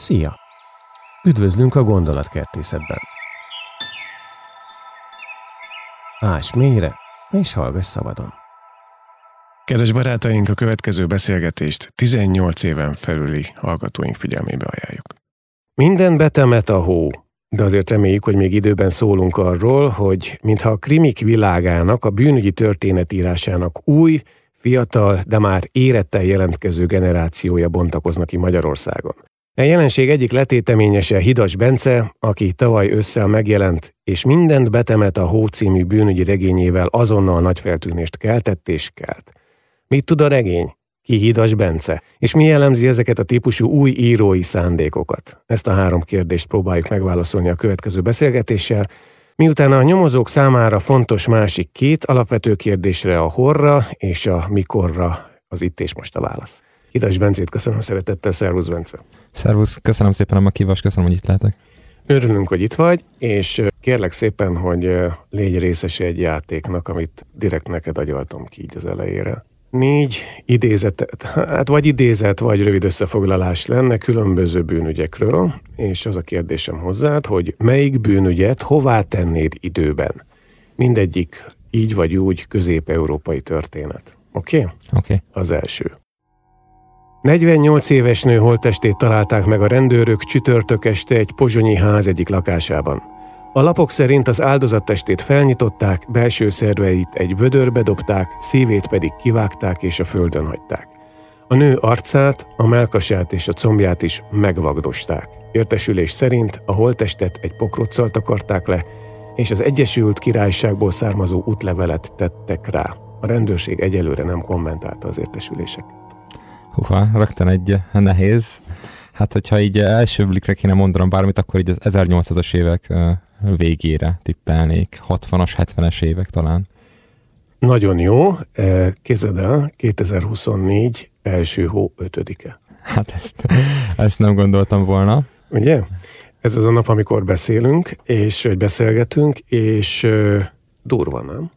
Szia! Üdvözlünk a gondolatkertészetben. Ás mélyre, és hallgass szabadon. Kedves barátaink, a következő beszélgetést 18 éven felüli hallgatóink figyelmébe ajánljuk. Minden betemet a hó, de azért reméljük, hogy még időben szólunk arról, hogy mintha a krimik világának, a bűnügyi történetírásának új, fiatal, de már érettel jelentkező generációja bontakoznak ki Magyarországon. A jelenség egyik letéteményese Hidas Bence, aki tavaly ősszel megjelent, és mindent betemet a Hó című bűnügyi regényével azonnal nagy feltűnést keltett és kelt. Mit tud a regény? Ki Hidas Bence? És mi jellemzi ezeket a típusú új írói szándékokat? Ezt a három kérdést próbáljuk megválaszolni a következő beszélgetéssel, miután a nyomozók számára fontos másik két alapvető kérdésre a horra és a mikorra az itt és most a válasz. Hidas Bencét köszönöm szeretettel, szervusz Bence! Szervusz, köszönöm szépen a meghívást, köszönöm, hogy itt lehetek. Örülünk, hogy itt vagy, és kérlek szépen, hogy légy részese egy játéknak, amit direkt neked agyaltam ki így az elejére. Négy idézetet, hát vagy idézet, vagy rövid összefoglalás lenne különböző bűnügyekről, és az a kérdésem hozzád, hogy melyik bűnügyet hová tennéd időben? Mindegyik így vagy úgy közép-európai történet. Oké? Okay? Oké. Okay. Az első. 48 éves nő holttestét találták meg a rendőrök csütörtök este egy pozsonyi ház egyik lakásában. A lapok szerint az áldozat testét felnyitották, belső szerveit egy vödörbe dobták, szívét pedig kivágták és a földön hagyták. A nő arcát, a melkasát és a combját is megvagdosták. Értesülés szerint a holttestet egy pokrocsal takarták le, és az Egyesült Királyságból származó útlevelet tettek rá. A rendőrség egyelőre nem kommentálta az értesüléseket. Húha, rögtön egy nehéz. Hát, hogyha így első blikre kéne mondanom bármit, akkor így az 1800-as évek végére tippelnék. 60-as, 70-es évek talán. Nagyon jó. Kézed el, 2024 első hó 5-e. Hát ezt, ezt nem gondoltam volna. Ugye? Ez az a nap, amikor beszélünk, és hogy beszélgetünk, és durva, nem?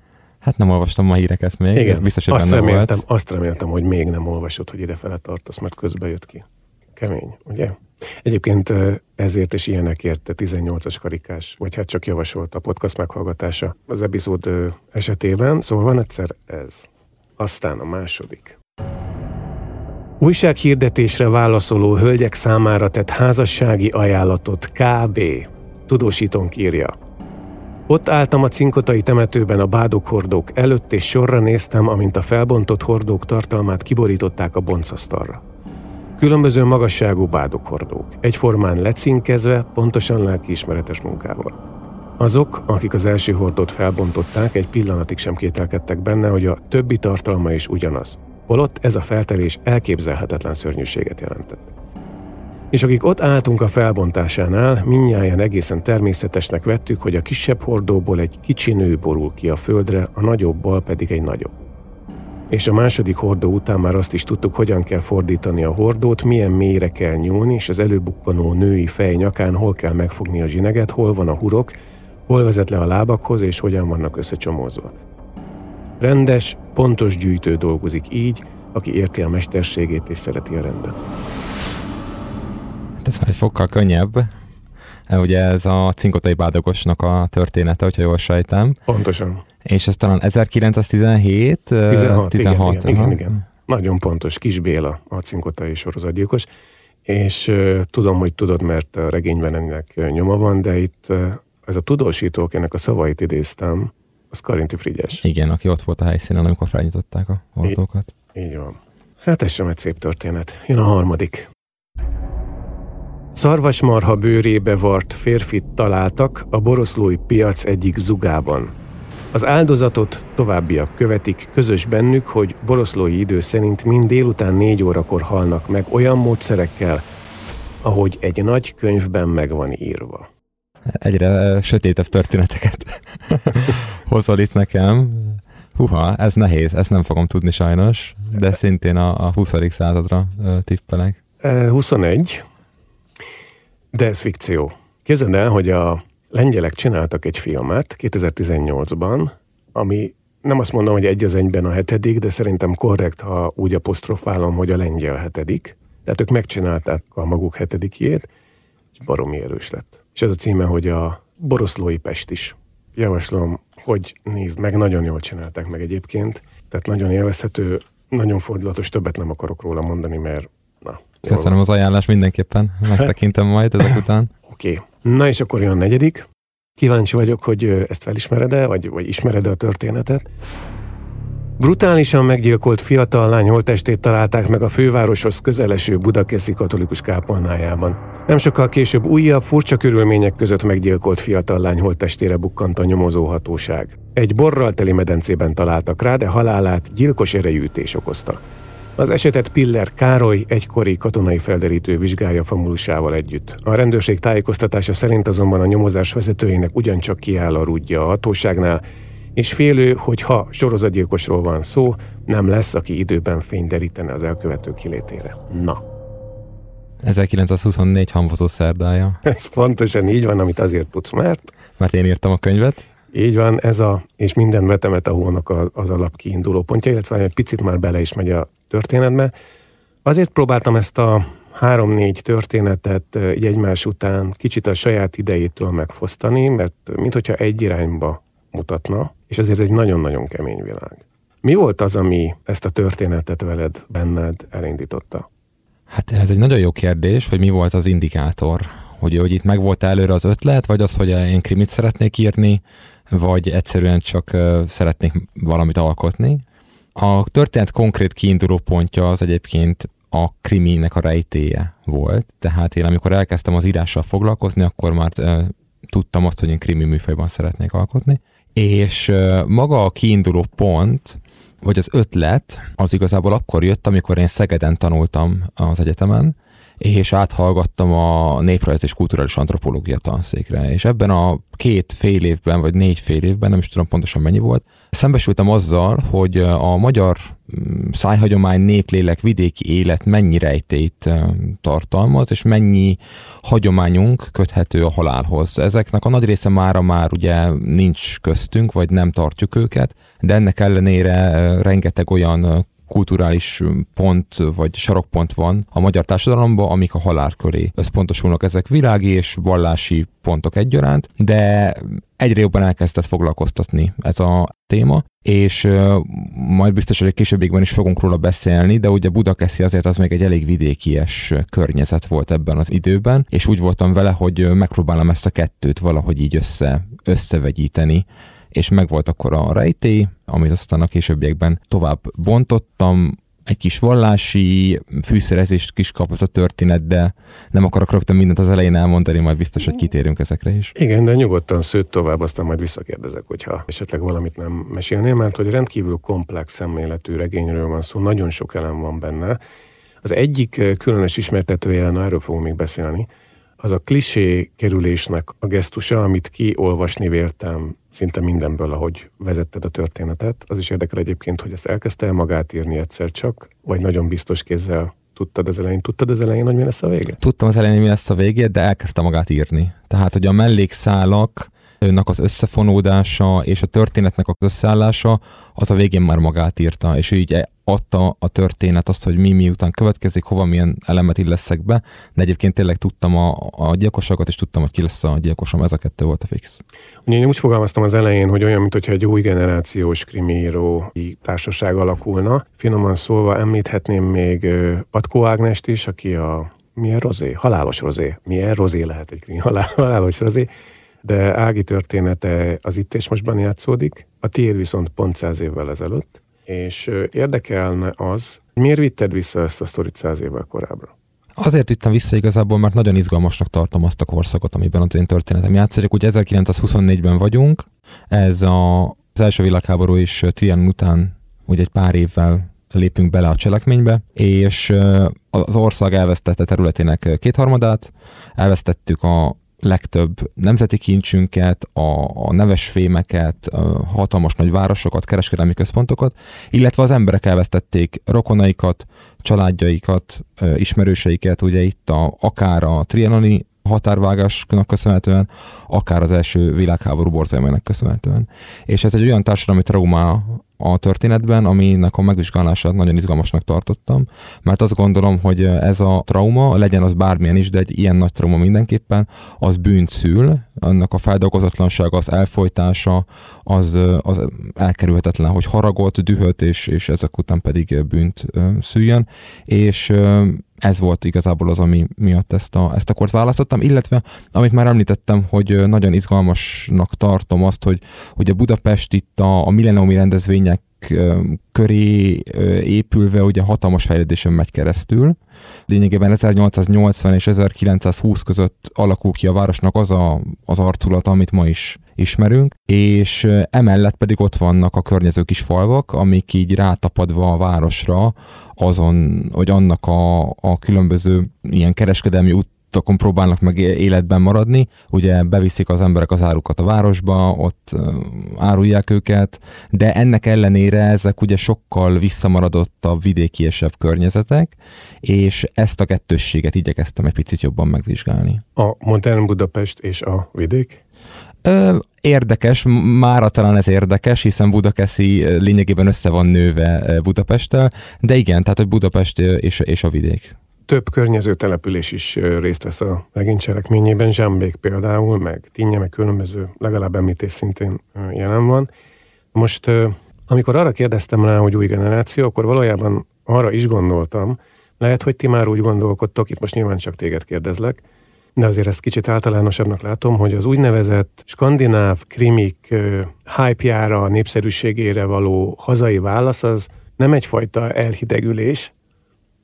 Hát nem olvastam a híreket még, Igen, ez biztos, hogy azt benne reméltem, volt. Azt reméltem, hogy még nem olvasod, hogy ide fele tartasz, mert közben jött ki. Kemény, ugye? Egyébként ezért és ilyenekért 18-as karikás, vagy hát csak javasolt a podcast meghallgatása az epizód esetében, szóval van egyszer ez. Aztán a második. Újsághirdetésre válaszoló hölgyek számára tett házassági ajánlatot KB. Tudósítónk írja. Ott álltam a cinkotai temetőben a bádokhordók előtt, és sorra néztem, amint a felbontott hordók tartalmát kiborították a boncasztalra. Különböző magasságú bádokhordók, egyformán lecinkezve, pontosan lelkiismeretes munkával. Azok, akik az első hordót felbontották, egy pillanatig sem kételkedtek benne, hogy a többi tartalma is ugyanaz. Holott ez a feltevés elképzelhetetlen szörnyűséget jelentett és akik ott álltunk a felbontásánál, minnyáján egészen természetesnek vettük, hogy a kisebb hordóból egy kicsi nő borul ki a földre, a nagyobbból pedig egy nagyobb. És a második hordó után már azt is tudtuk, hogyan kell fordítani a hordót, milyen mélyre kell nyúlni, és az előbukkanó női fej nyakán hol kell megfogni a zsineget, hol van a hurok, hol vezet le a lábakhoz, és hogyan vannak összecsomózva. Rendes, pontos gyűjtő dolgozik így, aki érti a mesterségét és szereti a rendet. Hát ez egy fokkal könnyebb. E, ugye ez a cinkotai bádogosnak a története, hogyha jól sejtem. Pontosan. És ez talán 1917? 16, 16 igen, igen, igen, igen. Nagyon pontos. Kis Béla, a cinkotai sorozatgyilkos. És uh, tudom, hogy tudod, mert a regényben ennek nyoma van, de itt uh, ez a tudósítók, ennek a szavait idéztem, az Karinti Frigyes. Igen, aki ott volt a helyszínen, amikor felnyitották a hordókat. Így, így van. Hát ez sem egy szép történet. Jön a harmadik. Szarvasmarha bőrébe vart férfit találtak a boroszlói piac egyik zugában. Az áldozatot továbbiak követik, közös bennük, hogy boroszlói idő szerint mind délután négy órakor halnak meg olyan módszerekkel, ahogy egy nagy könyvben meg van írva. Egyre sötétebb történeteket hozol itt nekem. Huha, ez nehéz, ezt nem fogom tudni sajnos, de szintén a, a 20. századra tippelek. 21. De ez fikció. Képzeld el, hogy a lengyelek csináltak egy filmet 2018-ban, ami nem azt mondom, hogy egy az egyben a hetedik, de szerintem korrekt, ha úgy apostrofálom, hogy a lengyel hetedik. Tehát ők megcsinálták a maguk hetedikjét, és baromi erős lett. És ez a címe, hogy a Boroszlói Pest is. Javaslom, hogy nézd meg, nagyon jól csinálták meg egyébként, tehát nagyon élvezhető, nagyon fordulatos, többet nem akarok róla mondani, mert. Köszönöm az ajánlást mindenképpen, megtekintem majd ezek után. Oké. Okay. Na és akkor jön a negyedik. Kíváncsi vagyok, hogy ezt felismered-e, vagy, vagy ismered-e a történetet. Brutálisan meggyilkolt fiatal lány holttestét találták meg a fővároshoz közeleső Budakeszi katolikus kápolnájában. Nem sokkal később újabb, furcsa körülmények között meggyilkolt fiatal lány holttestére bukkant a nyomozóhatóság. Egy borral teli medencében találtak rá, de halálát gyilkos erejűtés okozta. Az esetet Piller Károly egykori katonai felderítő vizsgálja famulusával együtt. A rendőrség tájékoztatása szerint azonban a nyomozás vezetőjének ugyancsak kiáll a rúdja a hatóságnál, és félő, hogy ha sorozatgyilkosról van szó, nem lesz, aki időben fényderítene az elkövető kilétére. Na. 1924 hamvozó szerdája. Ez pontosan így van, amit azért tudsz, mert... Mert én írtam a könyvet. Így van, ez a, és minden vetemet a hónak az alap kiinduló pontja, illetve egy picit már bele is megy a történetbe. Azért próbáltam ezt a három-négy történetet egy egymás után kicsit a saját idejétől megfosztani, mert mintha egy irányba mutatna, és ezért egy nagyon-nagyon kemény világ. Mi volt az, ami ezt a történetet veled, benned elindította? Hát ez egy nagyon jó kérdés, hogy mi volt az indikátor. Hogy, hogy itt megvolt előre az ötlet, vagy az, hogy én krimit szeretnék írni, vagy egyszerűen csak szeretnék valamit alkotni. A történet konkrét kiinduló pontja az egyébként a kriminek a rejtéje volt. Tehát én amikor elkezdtem az írással foglalkozni, akkor már tudtam azt, hogy én krimi műfajban szeretnék alkotni. És maga a kiinduló pont, vagy az ötlet, az igazából akkor jött, amikor én Szegeden tanultam az egyetemen, és áthallgattam a néprajz és kulturális antropológia tanszékre. És ebben a két fél évben, vagy négy fél évben, nem is tudom pontosan mennyi volt, szembesültem azzal, hogy a magyar mm, szájhagyomány, néplélek, vidéki élet mennyi rejtét tartalmaz, és mennyi hagyományunk köthető a halálhoz. Ezeknek a nagy része mára már ugye nincs köztünk, vagy nem tartjuk őket, de ennek ellenére rengeteg olyan kulturális pont vagy sarokpont van a magyar társadalomban, amik a halál köré összpontosulnak. Ezek világi és vallási pontok egyaránt, de egyre jobban elkezdett foglalkoztatni ez a téma, és majd biztos, hogy későbbiekben is fogunk róla beszélni, de ugye Budakeszi azért az még egy elég vidékies környezet volt ebben az időben, és úgy voltam vele, hogy megpróbálom ezt a kettőt valahogy így össze, összevegyíteni, és megvolt akkor a rejtély, amit aztán a későbbiekben tovább bontottam, egy kis vallási fűszerezést kis kap ez a történet, de nem akarok rögtön mindent az elején elmondani, majd biztos, hogy kitérünk ezekre is. Igen, de nyugodtan szőtt tovább, aztán majd visszakérdezek, hogyha esetleg valamit nem mesélnél, mert hogy rendkívül komplex szemléletű regényről van szó, nagyon sok elem van benne. Az egyik eh, különös ismertetője, erről fogunk még beszélni, az a klisé kerülésnek a gesztusa, amit kiolvasni véltem szinte mindenből, ahogy vezetted a történetet. Az is érdekel egyébként, hogy ezt elkezdte magát írni egyszer csak, vagy nagyon biztos kézzel tudtad az elején. Tudtad az elején, hogy mi lesz a vége? Tudtam az elején, mi lesz a vége, de elkezdte magát írni. Tehát, hogy a mellékszálak önnek az összefonódása és a történetnek az összeállása, az a végén már magát írta, és így adta a történet azt, hogy mi miután következik, hova milyen elemet illeszek be, de egyébként tényleg tudtam a, a gyilkosokat, és tudtam, hogy ki lesz a gyilkosom, ez a kettő volt a fix. Ugye én úgy fogalmaztam az elején, hogy olyan, mintha egy új generációs krimíró társaság alakulna. Finoman szólva említhetném még Patkó Ágnest is, aki a milyen rozé? Halálos rozé. Milyen rozé lehet egy krimi? Halálos rozé de Ági története az itt és mostban játszódik, a tiéd viszont pont száz évvel ezelőtt, és érdekelne az, miért vitted vissza ezt a sztorit száz évvel korábbra? Azért vittem vissza igazából, mert nagyon izgalmasnak tartom azt a korszakot, amiben az én történetem játszódik. Ugye 1924-ben vagyunk, ez a, az első világháború is Trianon után ugye egy pár évvel lépünk bele a cselekménybe, és az ország elvesztette területének kétharmadát, elvesztettük a legtöbb nemzeti kincsünket, a, a neves fémeket, a hatalmas nagy városokat, kereskedelmi központokat, illetve az emberek elvesztették rokonaikat, családjaikat, ismerőseiket, ugye itt a, akár a trianoni határvágásnak köszönhetően, akár az első világháború borzalmának köszönhetően. És ez egy olyan társadalmi trauma a történetben, aminek a megvizsgálását nagyon izgalmasnak tartottam, mert azt gondolom, hogy ez a trauma, legyen az bármilyen is, de egy ilyen nagy trauma mindenképpen, az bűnt szül, annak a feldolgozatlansága, az elfolytása, az, az elkerülhetetlen, hogy haragot, dühöt, és, és ezek után pedig bűnt szüljön, és ez volt igazából az, ami miatt ezt a, ezt a kort választottam, illetve amit már említettem, hogy nagyon izgalmasnak tartom azt, hogy, hogy a Budapest itt a, a milleniumi rendezvények köré épülve ugye hatalmas fejlődésen megy keresztül. Lényegében 1880 és 1920 között alakul ki a városnak az a, az arculata, amit ma is ismerünk, és emellett pedig ott vannak a környező kis falvak, amik így rátapadva a városra, azon, hogy annak a, a különböző ilyen kereskedelmi út utakon próbálnak meg életben maradni. Ugye beviszik az emberek az árukat a városba, ott árulják őket, de ennek ellenére ezek ugye sokkal visszamaradottabb, vidékiesebb környezetek, és ezt a kettősséget igyekeztem egy picit jobban megvizsgálni. A modern Budapest és a vidék? Ö, érdekes, mára talán ez érdekes, hiszen Budakeszi lényegében össze van nőve Budapesttel, de igen, tehát hogy Budapest és, és a vidék több környező település is részt vesz a regény cselekményében, Zsámbék például, meg Tinnye, meg különböző, legalább említés szintén jelen van. Most, amikor arra kérdeztem rá, hogy új generáció, akkor valójában arra is gondoltam, lehet, hogy ti már úgy gondolkodtok, itt most nyilván csak téged kérdezlek, de azért ezt kicsit általánosabbnak látom, hogy az úgynevezett skandináv krimik hype-jára, népszerűségére való hazai válasz az nem egyfajta elhidegülés,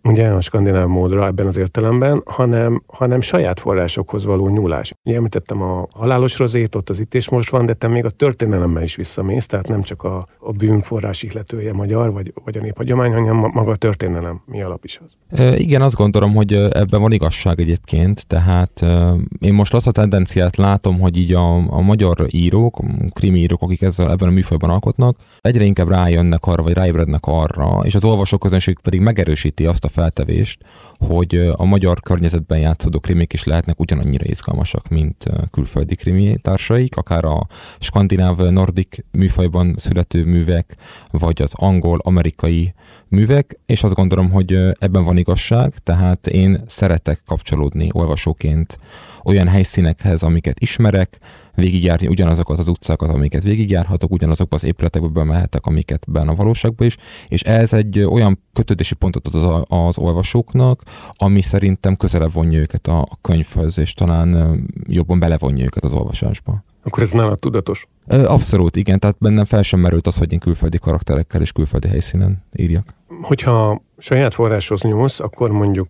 ugye a skandináv módra ebben az értelemben, hanem, hanem saját forrásokhoz való nyúlás. Ugye említettem a halálos rozét, ott az itt és most van, de te még a történelemmel is visszamész, tehát nem csak a, a bűnforrás ihletője magyar, vagy, vagy a néphagyomány, hanem maga a történelem mi alap is az. E, igen, azt gondolom, hogy ebben van igazság egyébként, tehát e, én most azt a tendenciát látom, hogy így a, a magyar írók, krimi írók, akik ezzel ebben a műfajban alkotnak, egyre inkább rájönnek arra, vagy ráébrednek arra, és az olvasóközönség pedig megerősíti azt feltevést, hogy a magyar környezetben játszódó krimik is lehetnek ugyanannyira izgalmasak, mint külföldi krimi társaik, akár a skandináv, nordik műfajban születő művek, vagy az angol, amerikai művek, és azt gondolom, hogy ebben van igazság, tehát én szeretek kapcsolódni olvasóként olyan helyszínekhez, amiket ismerek, végigjárni ugyanazokat az utcákat, amiket végigjárhatok, ugyanazokba az épületekbe bemehetek, amiket benne a valóságban is, és ez egy olyan kötődési pontot ad az, az olvasóknak, ami szerintem közelebb vonja őket a, a könyvhöz, és talán jobban belevonja őket az olvasásba. Akkor ez nálad tudatos? Abszolút, igen, tehát bennem fel sem merült az, hogy én külföldi karakterekkel és külföldi helyszínen írjak. Hogyha saját forráshoz nyúlsz, akkor mondjuk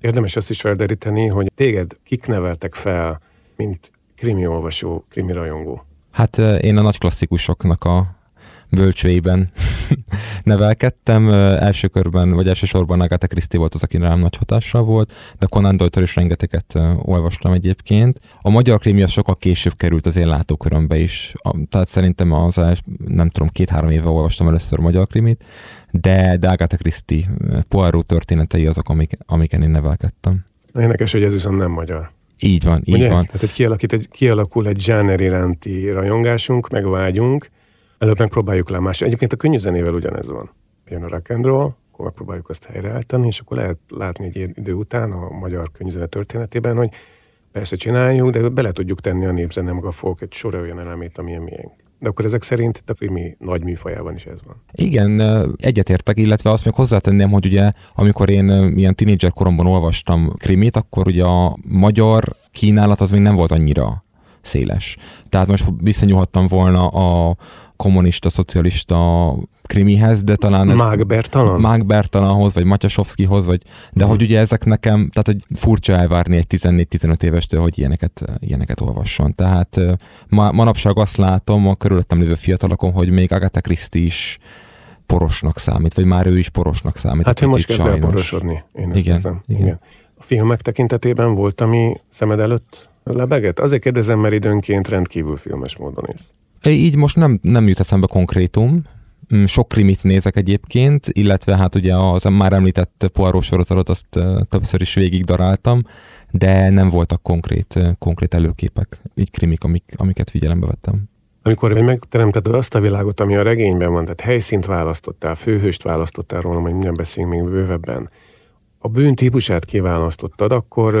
érdemes azt is felderíteni, hogy téged kik neveltek fel, mint krimi olvasó, krimi rajongó? Hát én a nagy klasszikusoknak a bölcsőiben nevelkedtem. Első körben, vagy elsősorban Agatha Christie volt az, aki rám nagy hatással volt, de Conan doyle is rengeteget olvastam egyébként. A magyar krimi az sokkal később került az én látókörömbe is, tehát szerintem az nem tudom, két-három éve olvastam először magyar krimit, de, de Agatha Christie, Poirot történetei azok, amik, amiken én nevelkedtem. Érdekes, hogy ez viszont nem magyar. Így van, így Ugye? van. Tehát, hogy kialakít, egy, kialakul egy zsáner iránti rajongásunk, meg vágyunk, előbb megpróbáljuk le más. Egyébként a könnyű zenével ugyanez van. Jön a rock and roll, akkor megpróbáljuk azt helyreállítani, és akkor lehet látni egy idő után a magyar könnyűzene történetében, hogy persze csináljuk, de bele tudjuk tenni a népzene, meg a folk egy sor olyan elemét, amilyen miénk. De akkor ezek szerint a krimi nagy műfajában is ez van. Igen, egyetértek, illetve azt még hozzátenném, hogy ugye amikor én ilyen tínédzser koromban olvastam krimit, akkor ugye a magyar kínálat az még nem volt annyira széles. Tehát most visszanyúlhattam volna a kommunista, szocialista krimihez, de talán ez... Mák Bertalan? Mák Bertalanhoz, vagy Matyasovszkihoz, vagy... De mm. hogy ugye ezek nekem, tehát hogy furcsa elvárni egy 14-15 évestől, hogy ilyeneket, ilyeneket olvasson. Tehát ma, manapság azt látom a körülöttem lévő fiatalokon, hogy még Agatha Christie is porosnak számít, vagy már ő is porosnak számít. Hát ő most kezd el porosodni, én ezt igen, igen. igen. A filmek tekintetében volt, ami szemed előtt lebeget? Azért kérdezem, mert időnként rendkívül filmes módon is. Így most nem, nem jut eszembe konkrétum, Mm, sok krimit nézek egyébként, illetve hát ugye az már említett Poirot sorozatot azt többször is végig daráltam, de nem voltak konkrét, konkrét előképek, így krimik, amik, amiket figyelembe vettem. Amikor megteremted azt a világot, ami a regényben van, tehát helyszínt választottál, főhőst választottál róla, majd minden beszélünk még bővebben, a bűn típusát kiválasztottad, akkor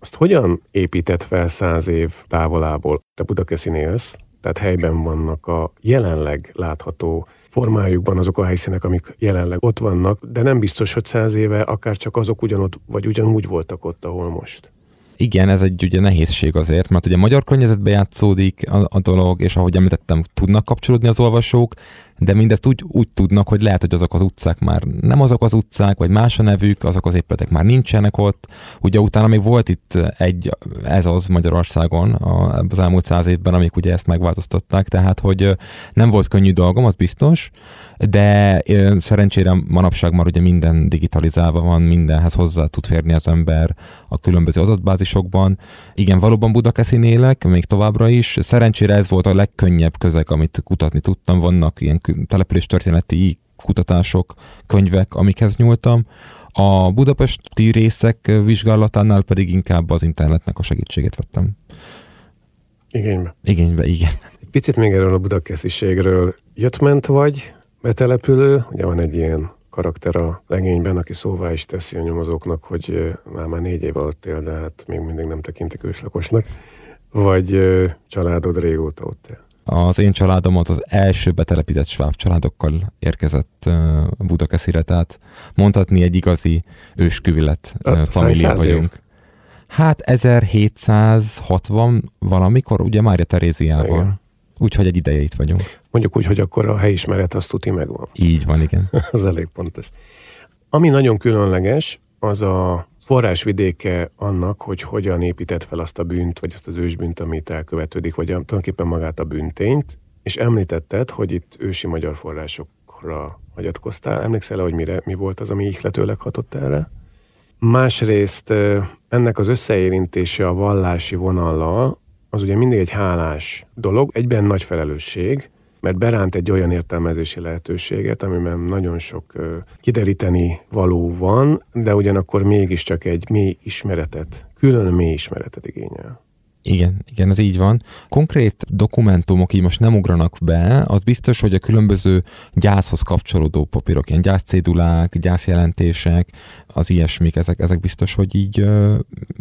azt hogyan épített fel száz év távolából? Te Budakeszin élsz, tehát helyben vannak a jelenleg látható formájukban azok a helyszínek, amik jelenleg ott vannak, de nem biztos, hogy száz éve akár csak azok ugyanott, vagy ugyanúgy voltak ott, ahol most. Igen, ez egy ugye nehézség azért, mert ugye magyar környezetben játszódik a, a dolog, és ahogy említettem, tudnak kapcsolódni az olvasók, de mindezt úgy, úgy tudnak, hogy lehet, hogy azok az utcák már nem azok az utcák, vagy más a nevük, azok az épületek már nincsenek ott. Ugye utána még volt itt egy, ez az Magyarországon az elmúlt száz évben, amik ugye ezt megváltoztatták, tehát hogy nem volt könnyű dolgom, az biztos, de szerencsére manapság már ugye minden digitalizálva van, mindenhez hozzá tud férni az ember a különböző adatbázisokban. Igen, valóban Budakeszin élek, még továbbra is. Szerencsére ez volt a legkönnyebb közeg, amit kutatni tudtam. Vannak ilyen település történeti kutatások, könyvek, amikhez nyúltam. A budapesti részek vizsgálatánál pedig inkább az internetnek a segítségét vettem. Igénybe. Igénybe, igen. Picit még erről a budakesziségről. Jött-ment vagy betelepülő? Ugye van egy ilyen karakter a legényben, aki szóvá is teszi a nyomozóknak, hogy már már négy év alatt él, de hát még mindig nem tekintik őslakosnak. Vagy családod régóta ott él? Az én családom az az első betelepített sváb családokkal érkezett Budakeszire, tehát mondhatni egy igazi ősküvilet família vagyunk. Év. Hát 1760 valamikor, ugye Mária Teréziával. Úgyhogy egy ideje itt vagyunk. Mondjuk úgy, hogy akkor a helyismeret azt tuti megvan. Így van, igen. az elég pontos. Ami nagyon különleges, az a forrásvidéke annak, hogy hogyan épített fel azt a bűnt, vagy azt az ősbűnt, amit elkövetődik, vagy tulajdonképpen magát a bűntényt, és említetted, hogy itt ősi magyar forrásokra hagyatkoztál. Emlékszel hogy mire, mi volt az, ami ihletőleg hatott erre? Másrészt ennek az összeérintése a vallási vonallal, az ugye mindig egy hálás dolog, egyben nagy felelősség, mert beránt egy olyan értelmezési lehetőséget, amiben nagyon sok kideríteni való van, de ugyanakkor mégiscsak egy mély ismeretet, külön mély ismeretet igényel. Igen, igen, ez így van. Konkrét dokumentumok így most nem ugranak be, az biztos, hogy a különböző gyászhoz kapcsolódó papírok, ilyen gyászcédulák, gyászjelentések, az ilyesmik, ezek, ezek biztos, hogy így,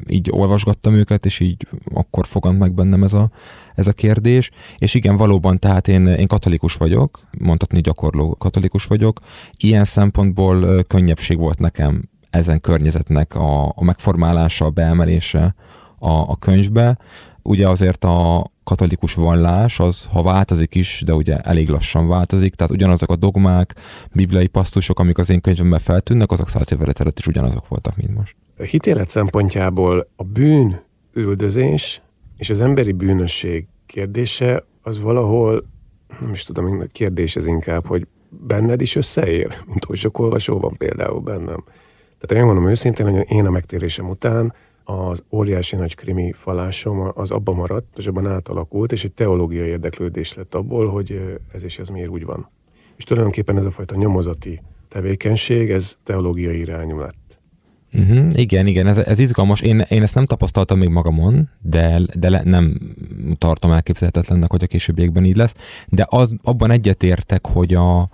így olvasgattam őket, és így akkor fogant meg bennem ez a, ez a kérdés. És igen, valóban, tehát én, én katolikus vagyok, mondhatni gyakorló katolikus vagyok. Ilyen szempontból könnyebbség volt nekem ezen környezetnek a, a megformálása, a beemelése, a, a könyvbe. Ugye azért a katolikus vallás az, ha változik is, de ugye elég lassan változik, tehát ugyanazok a dogmák, bibliai pasztusok, amik az én könyvemben feltűnnek, azok száz évvel ezelőtt is ugyanazok voltak, mint most. A hitélet szempontjából a bűn üldözés és az emberi bűnösség kérdése az valahol, nem is tudom, kérdés ez inkább, hogy benned is összeér, mint hogy sok olvasóban például bennem. Tehát én mondom őszintén, hogy én a megtérésem után az óriási nagy krimi falásom az abban maradt, és abban átalakult, és egy teológiai érdeklődés lett abból, hogy ez és ez miért úgy van. És tulajdonképpen ez a fajta nyomozati tevékenység, ez teológiai irányú lett. Uh-huh, igen, igen, ez, ez izgalmas. Én, én ezt nem tapasztaltam még magamon, de, de le, nem tartom elképzelhetetlennek, hogy a későbbiekben így lesz. De az, abban egyetértek, hogy a,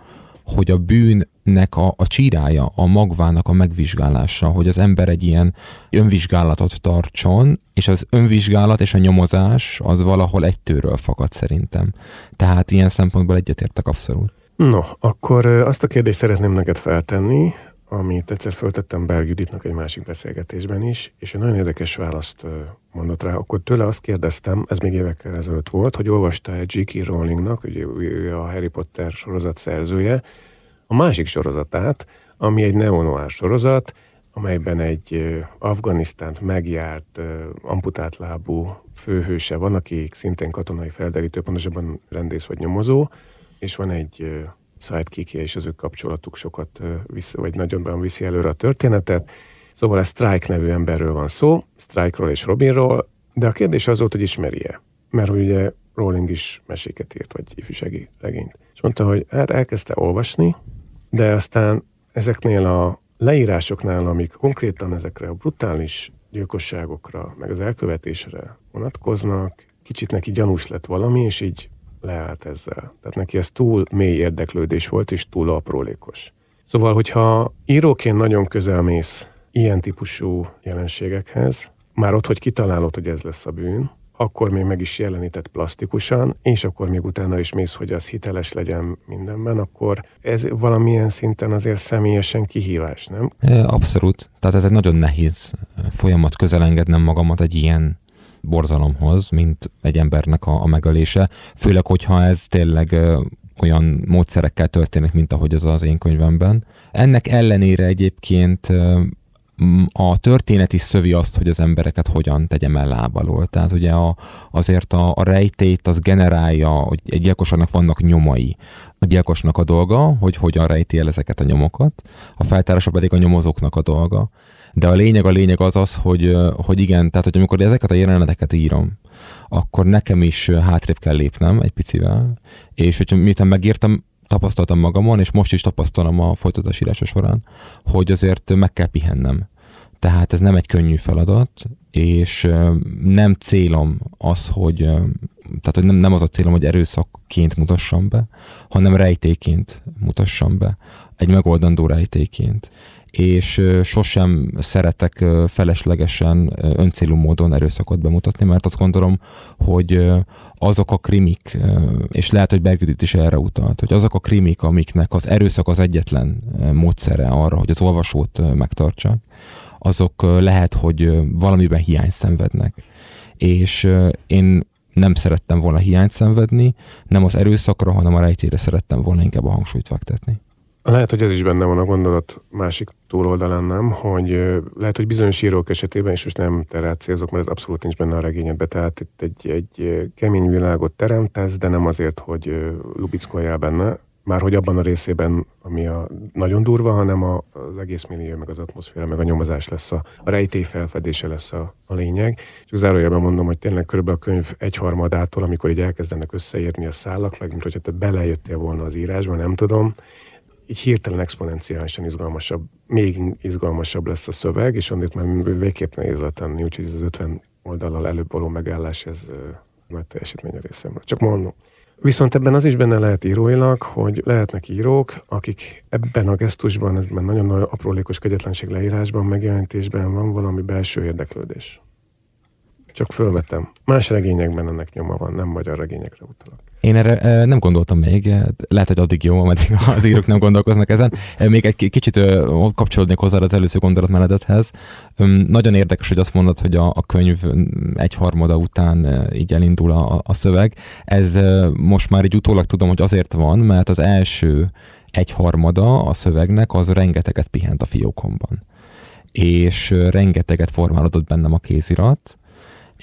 hogy a bűnnek a, a csírája, a magvának a megvizsgálása, hogy az ember egy ilyen önvizsgálatot tartson, és az önvizsgálat és a nyomozás az valahol egy tőről fakad szerintem. Tehát ilyen szempontból egyetértek abszolút. No, akkor azt a kérdést szeretném neked feltenni, amit egyszer föltettem Berg Juditnak egy másik beszélgetésben is, és egy nagyon érdekes választ mondott rá. Akkor tőle azt kérdeztem, ez még évekkel ezelőtt volt, hogy olvasta egy J.K. Rowlingnak, ugye ő a Harry Potter sorozat szerzője, a másik sorozatát, ami egy neonoár sorozat, amelyben egy Afganisztánt megjárt, amputált lábú főhőse van, aki szintén katonai felderítő, pontosabban rendész vagy nyomozó, és van egy sidekickje, és az ő kapcsolatuk sokat visz, vagy nagyonban viszi előre a történetet. Szóval ez Strike nevű emberről van szó, Strike-ról és Robinról, de a kérdés az volt, hogy ismeri-e. Mert ugye Rowling is meséket írt, vagy ifjúsági regényt. És mondta, hogy hát elkezdte olvasni, de aztán ezeknél a leírásoknál, amik konkrétan ezekre a brutális gyilkosságokra, meg az elkövetésre vonatkoznak, kicsit neki gyanús lett valami, és így leállt ezzel. Tehát neki ez túl mély érdeklődés volt, és túl aprólékos. Szóval, hogyha íróként nagyon közel mész ilyen típusú jelenségekhez, már ott, hogy kitalálod, hogy ez lesz a bűn, akkor még meg is jelenített plastikusan, és akkor még utána is mész, hogy az hiteles legyen mindenben, akkor ez valamilyen szinten azért személyesen kihívás, nem? Abszolút. Tehát ez egy nagyon nehéz folyamat közel engednem magamat egy ilyen borzalomhoz, mint egy embernek a, a megölése, főleg, hogyha ez tényleg olyan módszerekkel történik, mint ahogy az az én könyvemben. Ennek ellenére egyébként a történet is szövi azt, hogy az embereket hogyan tegyem el lábalól. Tehát ugye a, azért a, a rejtét az generálja, hogy egy gyilkosnak vannak nyomai. A gyilkosnak a dolga, hogy hogyan rejti el ezeket a nyomokat, a feltárása pedig a nyomozóknak a dolga. De a lényeg, a lényeg az az, hogy, hogy igen, tehát hogy amikor ezeket a jeleneteket írom, akkor nekem is hátrébb kell lépnem egy picivel, és hogyha miután megírtam, tapasztaltam magamon, és most is tapasztalom a folytatás írása során, hogy azért meg kell pihennem. Tehát ez nem egy könnyű feladat, és nem célom az, hogy, tehát hogy nem, nem az a célom, hogy erőszakként mutassam be, hanem rejtéként mutassam be, egy megoldandó rejtéként és sosem szeretek feleslegesen öncélú módon erőszakot bemutatni, mert azt gondolom, hogy azok a krimik, és lehet, hogy Bergüdit is erre utalt, hogy azok a krimik, amiknek az erőszak az egyetlen módszere arra, hogy az olvasót megtartsák, azok lehet, hogy valamiben hiány szenvednek. És én nem szerettem volna hiányt szenvedni, nem az erőszakra, hanem a rejtére szerettem volna inkább a hangsúlyt fektetni. Lehet, hogy ez is benne van a gondolat másik túloldalán, nem? Hogy lehet, hogy bizonyos írók esetében, és most nem te célzok, mert ez abszolút nincs benne a regényedben, tehát itt egy, egy kemény világot teremtesz, de nem azért, hogy lubickoljál benne, már hogy abban a részében, ami a nagyon durva, hanem a, az egész millió, meg az atmoszféra, meg a nyomozás lesz, a, a rejtély felfedése lesz a, a lényeg. És zárójelben mondom, hogy tényleg körülbelül a könyv egyharmadától, amikor így elkezdenek összeérni a szálak, meg mint hogyha te belejöttél volna az írásba, nem tudom, így hirtelen exponenciálisan izgalmasabb, még izgalmasabb lesz a szöveg, és onnét már végképp nehéz letenni, úgyhogy ez az 50 oldallal előbb való megállás, ez nagy teljesítmény a részemről. Csak mondom. Viszont ebben az is benne lehet íróilag, hogy lehetnek írók, akik ebben a gesztusban, ebben nagyon nagy aprólékos kegyetlenség leírásban, megjelentésben van valami belső érdeklődés. Csak fölvetem. Más regényekben ennek nyoma van, nem magyar regényekre utalok. Én erre nem gondoltam még, lehet, hogy addig jó, ameddig az írók nem gondolkoznak ezen. Még egy kicsit kapcsolódnék hozzá az előző gondolatmenetedhez. Nagyon érdekes, hogy azt mondod, hogy a, könyv egyharmada után így elindul a, a szöveg. Ez most már így utólag tudom, hogy azért van, mert az első egyharmada a szövegnek az rengeteget pihent a fiókomban. És rengeteget formálódott bennem a kézirat,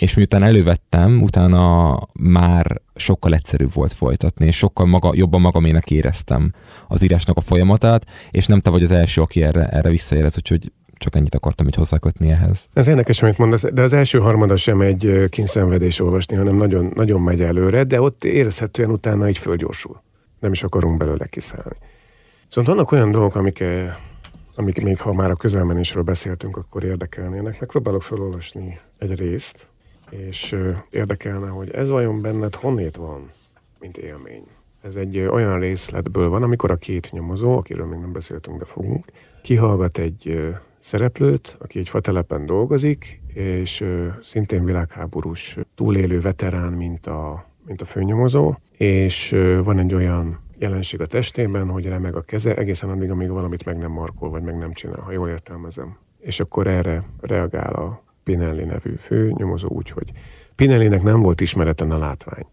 és miután elővettem, utána már sokkal egyszerűbb volt folytatni, és sokkal maga, jobban magamének éreztem az írásnak a folyamatát, és nem te vagy az első, aki erre, erre visszaérez, úgyhogy csak ennyit akartam így hozzákötni ehhez. Ez érdekes, amit mondasz, de az első harmada sem egy kínszenvedés olvasni, hanem nagyon, nagyon megy előre, de ott érezhetően utána így fölgyorsul. Nem is akarunk belőle kiszállni. Szóval vannak olyan dolgok, amik, amik még ha már a közelmenésről beszéltünk, akkor érdekelnének. Megpróbálok felolvasni egy részt, és érdekelne, hogy ez vajon benned honnét van, mint élmény. Ez egy olyan részletből van, amikor a két nyomozó, akiről még nem beszéltünk, de fogunk, kihallgat egy szereplőt, aki egy fatelepen dolgozik, és szintén világháborús túlélő veterán, mint a, mint a főnyomozó, és van egy olyan jelenség a testében, hogy remeg a keze egészen addig, amíg valamit meg nem markol, vagy meg nem csinál, ha jól értelmezem. És akkor erre reagál a Pinelli nevű fő nyomozó úgy, hogy Pinellinek nem volt ismereten a látvány.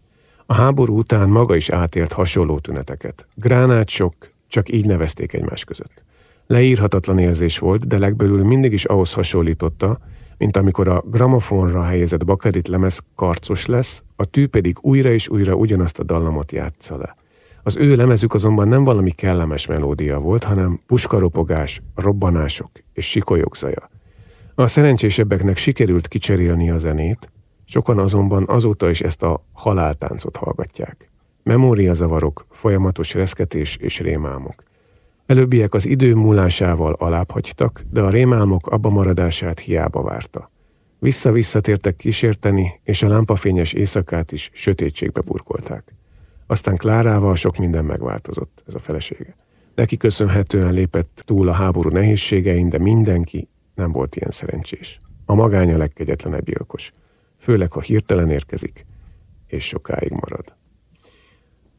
A háború után maga is átélt hasonló tüneteket. Gránátsok, csak így nevezték egymás között. Leírhatatlan érzés volt, de legbelül mindig is ahhoz hasonlította, mint amikor a gramofonra helyezett bakerit lemez karcos lesz, a tű pedig újra és újra ugyanazt a dallamot játsza le. Az ő lemezük azonban nem valami kellemes melódia volt, hanem puskaropogás, robbanások és sikolyok zaja. A szerencsésebbeknek sikerült kicserélni a zenét, Sokan azonban azóta is ezt a haláltáncot hallgatják. Memóriazavarok, folyamatos reszketés és rémálmok. Előbbiek az idő múlásával alábbhagytak, de a rémálmok abba maradását hiába várta. Vissza-visszatértek kísérteni, és a lámpafényes éjszakát is sötétségbe burkolták. Aztán Klárával sok minden megváltozott, ez a felesége. Neki köszönhetően lépett túl a háború nehézségein, de mindenki nem volt ilyen szerencsés. A magány a legkegyetlenebb gyilkos, főleg ha hirtelen érkezik, és sokáig marad.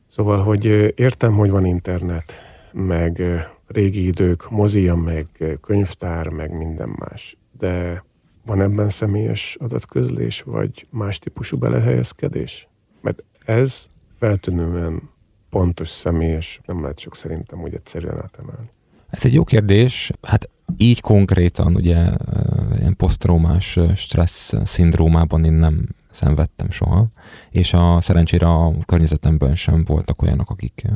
Szóval, hogy értem, hogy van internet, meg régi idők, mozia, meg könyvtár, meg minden más, de van ebben személyes adatközlés, vagy más típusú belehelyezkedés? Mert ez feltűnően pontos, személyes, nem lehet sok szerintem úgy egyszerűen átemelni. Ez egy jó kérdés. Hát így konkrétan ugye ilyen posztraumás stressz szindrómában én nem szenvedtem soha, és a szerencsére a környezetemben sem voltak olyanok, akik,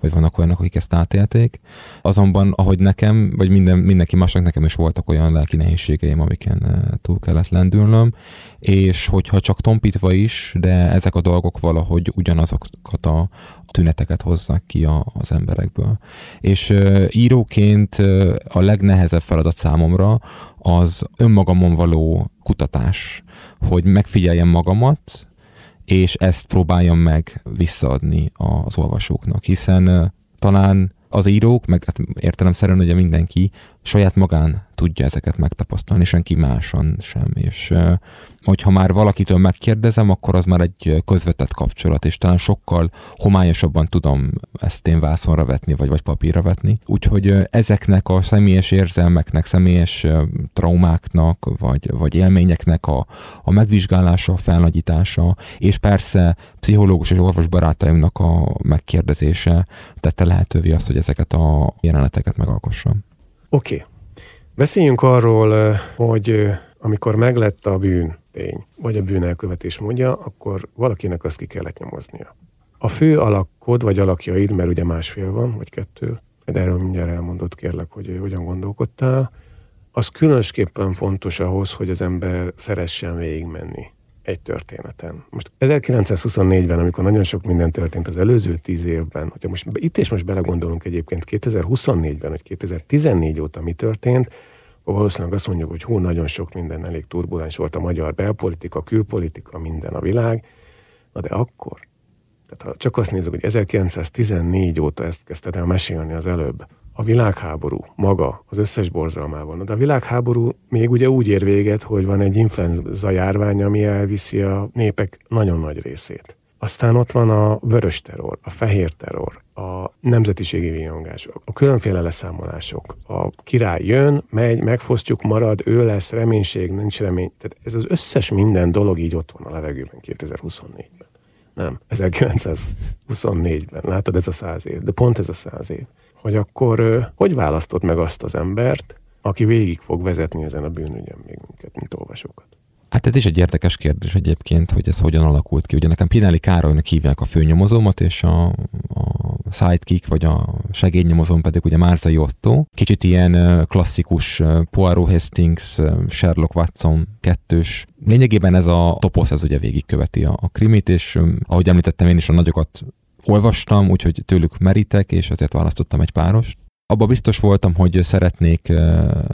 vagy vannak olyanok, akik ezt átélték. Azonban, ahogy nekem, vagy minden, mindenki másnak, nekem is voltak olyan lelki nehézségeim, amiken túl kellett lendülnöm, és hogyha csak tompítva is, de ezek a dolgok valahogy ugyanazokat a tüneteket hozzák ki a, az emberekből. És íróként a legnehezebb feladat számomra az önmagamon való kutatás, hogy megfigyeljem magamat, és ezt próbáljam meg visszaadni az olvasóknak, hiszen talán az írók, meg hát értelemszerűen ugye mindenki saját magán tudja ezeket megtapasztalni, senki máson sem. És hogyha már valakitől megkérdezem, akkor az már egy közvetett kapcsolat, és talán sokkal homályosabban tudom ezt én vászonra vetni, vagy, vagy papírra vetni. Úgyhogy ezeknek a személyes érzelmeknek, személyes traumáknak, vagy, vagy élményeknek a, a megvizsgálása, a felnagyítása, és persze pszichológus és orvos barátaimnak a megkérdezése tette lehetővé azt, hogy ezeket a jeleneteket megalkossam. Oké. Okay. Beszéljünk arról, hogy amikor meglett a bűn tény, vagy a bűn elkövetés mondja, akkor valakinek azt ki kellett nyomoznia. A fő alakod, vagy alakjaid, mert ugye másfél van, vagy kettő, de erről mindjárt elmondott kérlek, hogy hogyan gondolkodtál, az különösképpen fontos ahhoz, hogy az ember szeressen végigmenni egy történeten. Most 1924-ben, amikor nagyon sok minden történt az előző tíz évben, hogyha most itt és most belegondolunk egyébként 2024-ben, vagy 2014 óta mi történt, valószínűleg azt mondjuk, hogy hú, nagyon sok minden elég turbulens volt a magyar belpolitika, külpolitika, minden a világ. Na de akkor, tehát ha csak azt nézzük, hogy 1914 óta ezt kezdted el mesélni az előbb, a világháború maga az összes borzalmával. De a világháború még ugye úgy ér véget, hogy van egy influenza járvány, ami elviszi a népek nagyon nagy részét. Aztán ott van a vörös terror, a fehér terror, a nemzetiségi vihangás, a különféle leszámolások. A király jön, megy, megfosztjuk, marad, ő lesz, reménység, nincs remény. Tehát ez az összes minden dolog így ott van a levegőben 2024-ben. Nem, 1924-ben. Látod, ez a száz év. De pont ez a száz év hogy akkor hogy választott meg azt az embert, aki végig fog vezetni ezen a bűnügyen még minket, mint olvasókat? Hát ez is egy érdekes kérdés egyébként, hogy ez hogyan alakult ki. Ugye nekem Pinelli Károlynak hívják a főnyomozómat, és a sidekick, vagy a segédnyomozóm pedig ugye Márzai Otto. Kicsit ilyen klasszikus Poirot Hastings, Sherlock Watson kettős. Lényegében ez a toposz, ez ugye végigköveti a, a krimit, és ahogy említettem, én is a nagyokat olvastam, úgyhogy tőlük merítek, és azért választottam egy párost. Abba biztos voltam, hogy szeretnék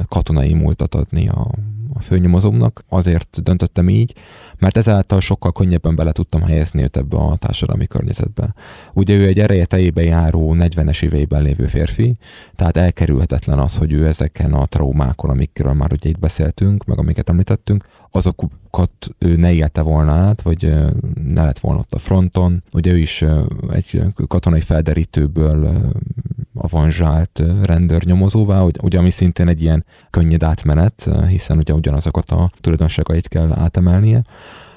katonai múltat adni a, a főnyomozómnak, azért döntöttem így, mert ezáltal sokkal könnyebben bele tudtam helyezni őt ebbe a társadalmi környezetbe. Ugye ő egy ereje tejébe járó 40-es éveiben lévő férfi, tehát elkerülhetetlen az, hogy ő ezeken a traumákon, amikről már ugye itt beszéltünk, meg amiket említettünk, azokat ő ne élte volna át, vagy ne lett volna ott a fronton. Ugye ő is egy katonai felderítőből avanzsált rendőrnyomozóvá, ugye ami szintén egy ilyen könnyed átmenet, hiszen ugye ugyanazokat a tulajdonságait kell átemelnie.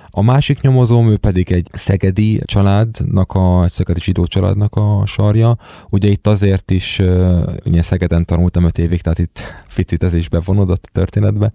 A másik nyomozóm, ő pedig egy szegedi családnak, a, egy szegedi zsidó családnak a sarja. Ugye itt azért is, ugye Szegeden tanultam öt évig, tehát itt ficit ez is bevonódott a történetbe,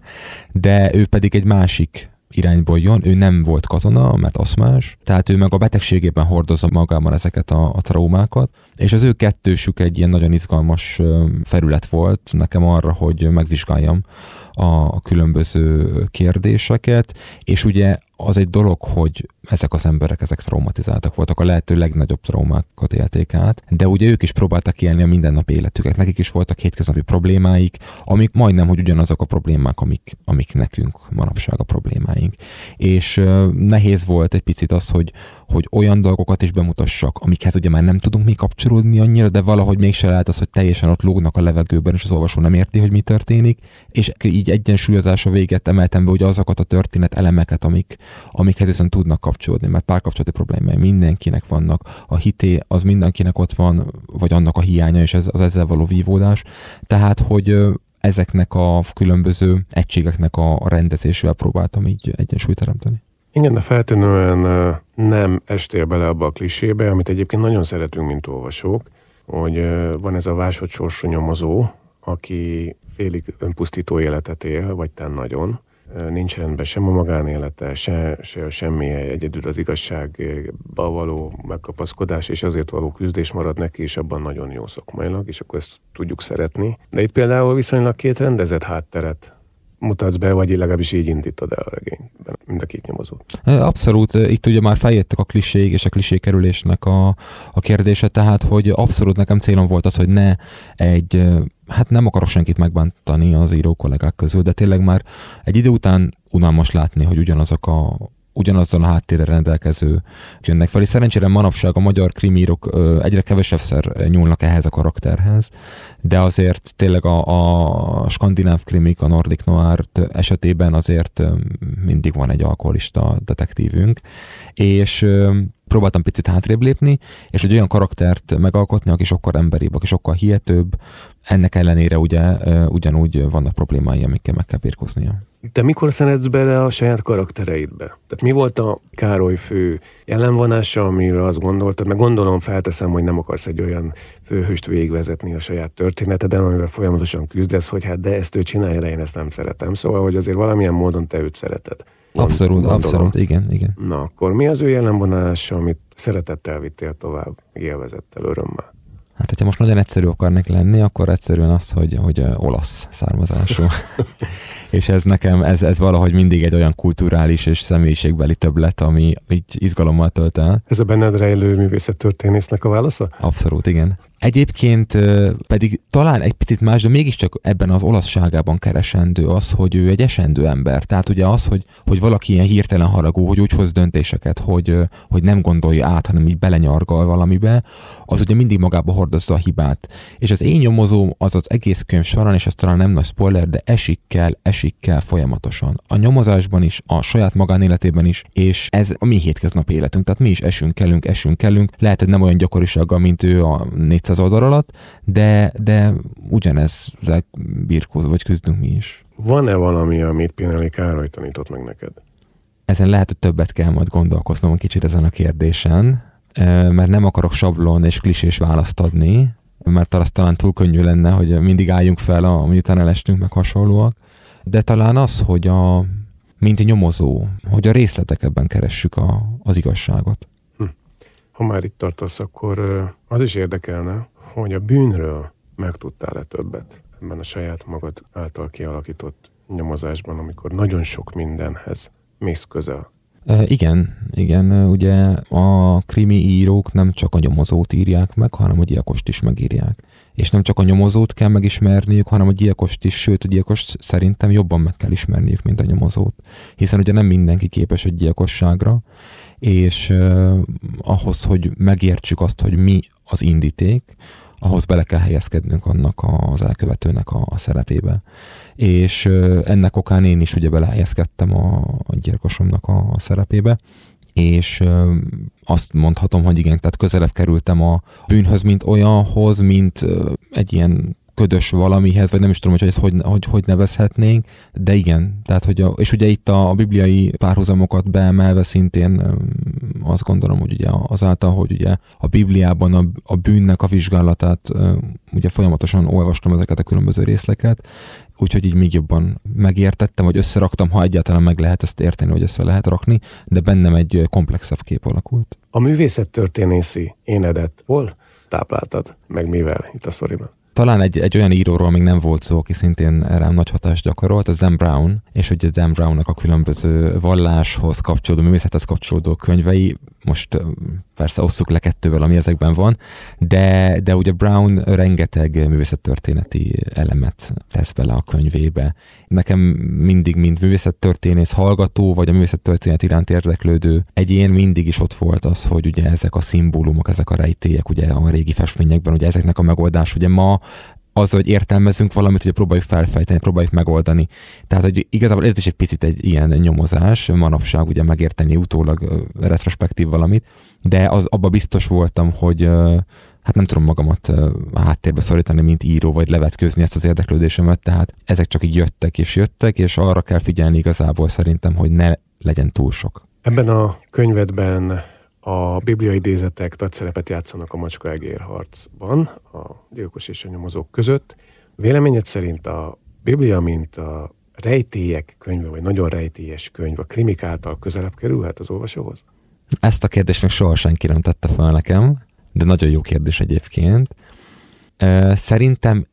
de ő pedig egy másik irányból jön, ő nem volt katona, mert aszmás, tehát ő meg a betegségében hordozza magában ezeket a, a traumákat, és az ő kettősük egy ilyen nagyon izgalmas felület volt nekem arra, hogy megvizsgáljam a különböző kérdéseket, és ugye az egy dolog, hogy ezek az emberek, ezek traumatizáltak voltak, a lehető legnagyobb traumákat élték át, de ugye ők is próbáltak élni a mindennapi életüket, nekik is voltak hétköznapi problémáik, amik majdnem, hogy ugyanazok a problémák, amik, amik nekünk manapság a problémáink. És uh, nehéz volt egy picit az, hogy, hogy olyan dolgokat is bemutassak, amikhez ugye már nem tudunk mi kapcsolódni annyira, de valahogy mégse lehet az, hogy teljesen ott lógnak a levegőben, és az olvasó nem érti, hogy mi történik, és így egyensúlyozása véget emeltem be ugye azokat a történet elemeket, amik, amikhez viszont tudnak kapcsolódni, mert párkapcsolati problémái mindenkinek vannak, a hité az mindenkinek ott van, vagy annak a hiánya, és ez, az ezzel való vívódás. Tehát, hogy ezeknek a különböző egységeknek a rendezésével próbáltam így egyensúlyt teremteni. Igen, de feltűnően nem estél bele abba a klisébe, amit egyébként nagyon szeretünk, mint olvasók, hogy van ez a vásod sorsú nyomozó, aki félig önpusztító életet él, vagy ten nagyon, nincs rendben sem a magánélete, se, se semmi egyedül az igazságba való megkapaszkodás, és azért való küzdés marad neki, és abban nagyon jó szakmailag, és akkor ezt tudjuk szeretni. De itt például viszonylag két rendezett hátteret mutatsz be, vagy legalábbis így indítod el a regényben, mind a két nyomozót. Abszolút, itt ugye már feljöttek a klisék és a klisékerülésnek a, a kérdése, tehát hogy abszolút nekem célom volt az, hogy ne egy hát nem akarok senkit megbántani az író kollégák közül, de tényleg már egy idő után unalmas látni, hogy ugyanazok a ugyanazzal a háttérre rendelkező jönnek fel. És szerencsére manapság a magyar krimírok egyre kevesebbszer nyúlnak ehhez a karakterhez, de azért tényleg a, a skandináv krimik, a Nordic Noir esetében azért mindig van egy alkoholista detektívünk, és próbáltam picit hátrébb lépni, és egy olyan karaktert megalkotni, aki sokkal emberibb, aki sokkal hihetőbb, ennek ellenére ugye ugyanúgy vannak problémái, amikkel meg kell birkoznia. Te mikor szeretsz bele a saját karaktereidbe? Tehát mi volt a Károly fő ellenvonása, amire azt gondoltad? Meg gondolom felteszem, hogy nem akarsz egy olyan főhőst végvezetni a saját történeteden, amivel folyamatosan küzdesz, hogy hát de ezt ő csinálja, de én ezt nem szeretem. Szóval, hogy azért valamilyen módon te őt szereted. Abszolút, gondolom. abszolút, igen, igen. Na akkor mi az ő jellemvonása, amit szeretettel vittél tovább, élvezettel, örömmel? Hát, hogyha most nagyon egyszerű akarnék lenni, akkor egyszerűen az, hogy, hogy olasz származású. és ez nekem, ez, ez valahogy mindig egy olyan kulturális és személyiségbeli többlet, ami így izgalommal tölt el. Ez a benned rejlő művészettörténésznek a válasza? Abszolút, igen. Egyébként pedig talán egy picit más, de mégiscsak ebben az olaszságában keresendő az, hogy ő egy esendő ember. Tehát ugye az, hogy, hogy valaki ilyen hirtelen haragú, hogy úgy hoz döntéseket, hogy, hogy nem gondolja át, hanem így belenyargal valamibe, az ugye mindig magába hordozza a hibát. És az én nyomozóm az az egész könyv során, és az talán nem nagy spoiler, de esik kell, esik kell folyamatosan. A nyomozásban is, a saját magánéletében is, és ez a mi hétköznapi életünk. Tehát mi is esünk, kellünk, esünk, kellünk. Lehet, hogy nem olyan gyakorisággal, mint ő a 400 oldal alatt, de, de ugyanezzel birkózó, vagy küzdünk mi is. Van-e valami, amit Pinelli Károly tanított meg neked? Ezen lehet, hogy többet kell majd gondolkoznom egy kicsit ezen a kérdésen, mert nem akarok sablon és klisés választ adni, mert az talán túl könnyű lenne, hogy mindig álljunk fel, miután elestünk, meg hasonlóak. De talán az, hogy a, mint nyomozó, hogy a részletekben keressük a, az igazságot. Ha már itt tartasz, akkor az is érdekelne, hogy a bűnről megtudtál-e többet ebben a saját magad által kialakított nyomozásban, amikor nagyon sok mindenhez mész közel. E, igen, igen, ugye a krimi írók nem csak a nyomozót írják meg, hanem a gyilkost is megírják. És nem csak a nyomozót kell megismerniük, hanem a gyilkost is, sőt a gyilkost szerintem jobban meg kell ismerniük, mint a nyomozót. Hiszen ugye nem mindenki képes egy gyilkosságra, és uh, ahhoz, hogy megértsük azt, hogy mi az indíték, ahhoz bele kell helyezkednünk annak az elkövetőnek a, a szerepébe. És uh, ennek okán én is ugye belehelyezkedtem a, a gyilkosomnak a, a szerepébe, és uh, azt mondhatom, hogy igen, tehát közelebb kerültem a bűnhöz, mint olyanhoz, mint egy ilyen ködös valamihez, vagy nem is tudom, hogy ezt hogy, hogy, hogy nevezhetnénk, de igen, tehát hogy a, és ugye itt a, a bibliai párhuzamokat beemelve szintén azt gondolom, hogy ugye azáltal, hogy ugye a Bibliában a, a bűnnek a vizsgálatát ugye folyamatosan olvastam ezeket a különböző részleket, úgyhogy így még jobban megértettem, vagy összeraktam, ha egyáltalán meg lehet ezt érteni, hogy össze lehet rakni, de bennem egy komplexebb kép alakult. A művészet történészi énedet hol tápláltad, meg mivel itt a szoriban? Talán egy, egy olyan íróról még nem volt szó, aki szintén rám nagy hatást gyakorolt, az Dan Brown, és ugye Dan Brownnak a különböző valláshoz kapcsolódó, művészethez kapcsolódó könyvei, most persze osszuk le kettővel, ami ezekben van, de, de ugye Brown rengeteg művészettörténeti elemet tesz bele a könyvébe. Nekem mindig, mint művészettörténész hallgató, vagy a művészettörténet iránt érdeklődő egyén mindig is ott volt az, hogy ugye ezek a szimbólumok, ezek a rejtélyek, ugye a régi festményekben, ugye ezeknek a megoldás, ugye ma az, hogy értelmezünk valamit, hogy próbáljuk felfejteni, próbáljuk megoldani. Tehát, hogy igazából ez is egy picit egy ilyen nyomozás, manapság ugye megérteni utólag retrospektív valamit, de az abba biztos voltam, hogy hát nem tudom magamat háttérbe szorítani, mint író, vagy levetkőzni ezt az érdeklődésemet, tehát ezek csak így jöttek és jöttek, és arra kell figyelni igazából szerintem, hogy ne legyen túl sok. Ebben a könyvedben a bibliai idézetek nagy szerepet játszanak a macska-egér harcban, a gyilkos és a nyomozók között. Véleményed szerint a Biblia, mint a rejtélyek könyve, vagy nagyon rejtélyes könyv, a krimik által közelebb kerülhet az olvasóhoz? Ezt a kérdést még soha senki nem tette fel nekem, de nagyon jó kérdés egyébként. Szerintem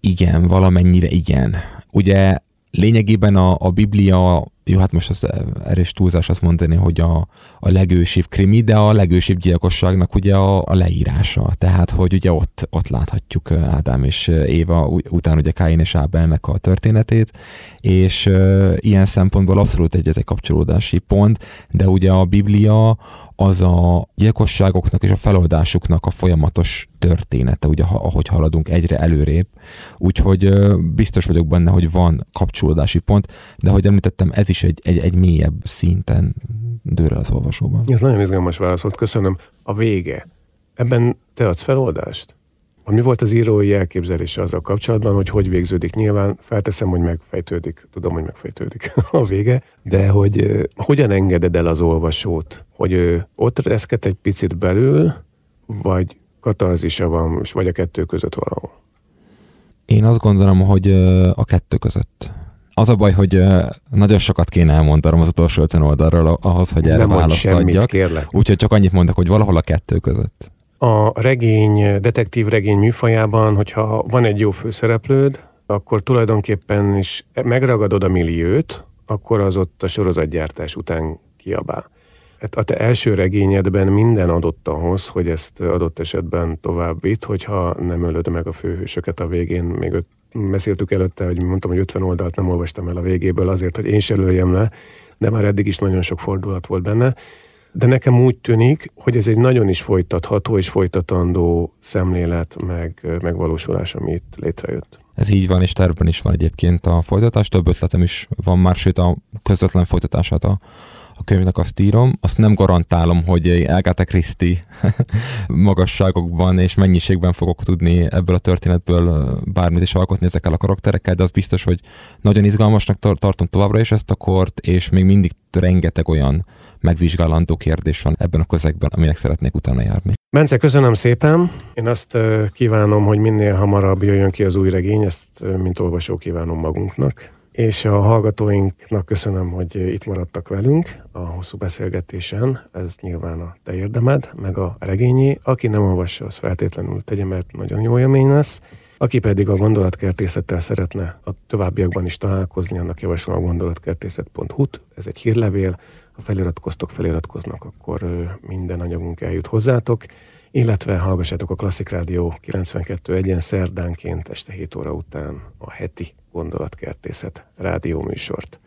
igen, valamennyire igen. Ugye lényegében a, a Biblia jó, hát most az erős túlzás azt mondani, hogy a, a legősibb krimi, de a legősibb gyilkosságnak ugye a, a leírása. Tehát, hogy ugye ott, ott láthatjuk Ádám és Éva, után ugye Káin és Ábelnek a történetét, és uh, ilyen szempontból abszolút egy, ez egy kapcsolódási pont, de ugye a Biblia az a gyilkosságoknak és a feloldásuknak a folyamatos története, ugye ahogy haladunk egyre előrébb. Úgyhogy uh, biztos vagyok benne, hogy van kapcsolódási pont, de ahogy említettem, ez is egy, egy, egy mélyebb szinten el az olvasóban. Ez nagyon izgalmas válaszolt, köszönöm. A vége. Ebben te adsz feloldást? Mi volt az írói elképzelése azzal kapcsolatban, hogy hogy végződik? Nyilván felteszem, hogy megfejtődik, tudom, hogy megfejtődik a vége, de hogy uh, hogyan engeded el az olvasót, hogy uh, ott reszket egy picit belül, vagy katarzisa van, vagy a kettő között valahol? Én azt gondolom, hogy uh, a kettő között. Az a baj, hogy nagyon sokat kéne elmondanom az utolsó ötven oldalról ahhoz, hogy erre választ semmit, adjak. Kérlek. Úgyhogy csak annyit mondok, hogy valahol a kettő között. A regény, detektív regény műfajában, hogyha van egy jó főszereplőd, akkor tulajdonképpen is megragadod a milliót, akkor az ott a sorozatgyártás után kiabál. Hát a te első regényedben minden adott ahhoz, hogy ezt adott esetben tovább vitt, hogyha nem ölöd meg a főhősöket a végén, még öt beszéltük előtte, hogy mondtam, hogy 50 oldalt nem olvastam el a végéből azért, hogy én se lőjem le, de már eddig is nagyon sok fordulat volt benne. De nekem úgy tűnik, hogy ez egy nagyon is folytatható és folytatandó szemlélet, meg megvalósulás, ami itt létrejött. Ez így van, és tervben is van egyébként a folytatás, több ötletem is van már, sőt a közvetlen folytatását a, a könyvnek azt írom, azt nem garantálom, hogy Agatha Christie magasságokban és mennyiségben fogok tudni ebből a történetből bármit is alkotni ezekkel a karakterekkel, de az biztos, hogy nagyon izgalmasnak tartom továbbra is ezt a kort, és még mindig rengeteg olyan megvizsgálandó kérdés van ebben a közegben, aminek szeretnék utána járni. Bence, köszönöm szépen. Én azt kívánom, hogy minél hamarabb jöjjön ki az új regény, ezt mint olvasó kívánom magunknak és a hallgatóinknak köszönöm, hogy itt maradtak velünk a hosszú beszélgetésen. Ez nyilván a te érdemed, meg a regényé. Aki nem olvassa, az feltétlenül tegye, mert nagyon jó élmény lesz. Aki pedig a gondolatkertészettel szeretne a továbbiakban is találkozni, annak javaslom a gondolatkertészet.hu-t. Ez egy hírlevél. Ha feliratkoztok, feliratkoznak, akkor minden anyagunk eljut hozzátok illetve hallgassátok a Klasszik Rádió 92 egyen szerdánként este 7 óra után a heti gondolatkertészet rádióműsort.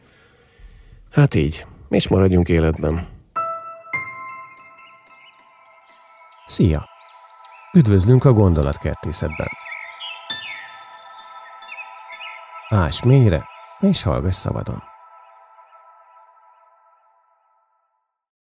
Hát így, és maradjunk életben. Szia! Üdvözlünk a gondolatkertészetben! Ás mélyre, és hallgass szabadon!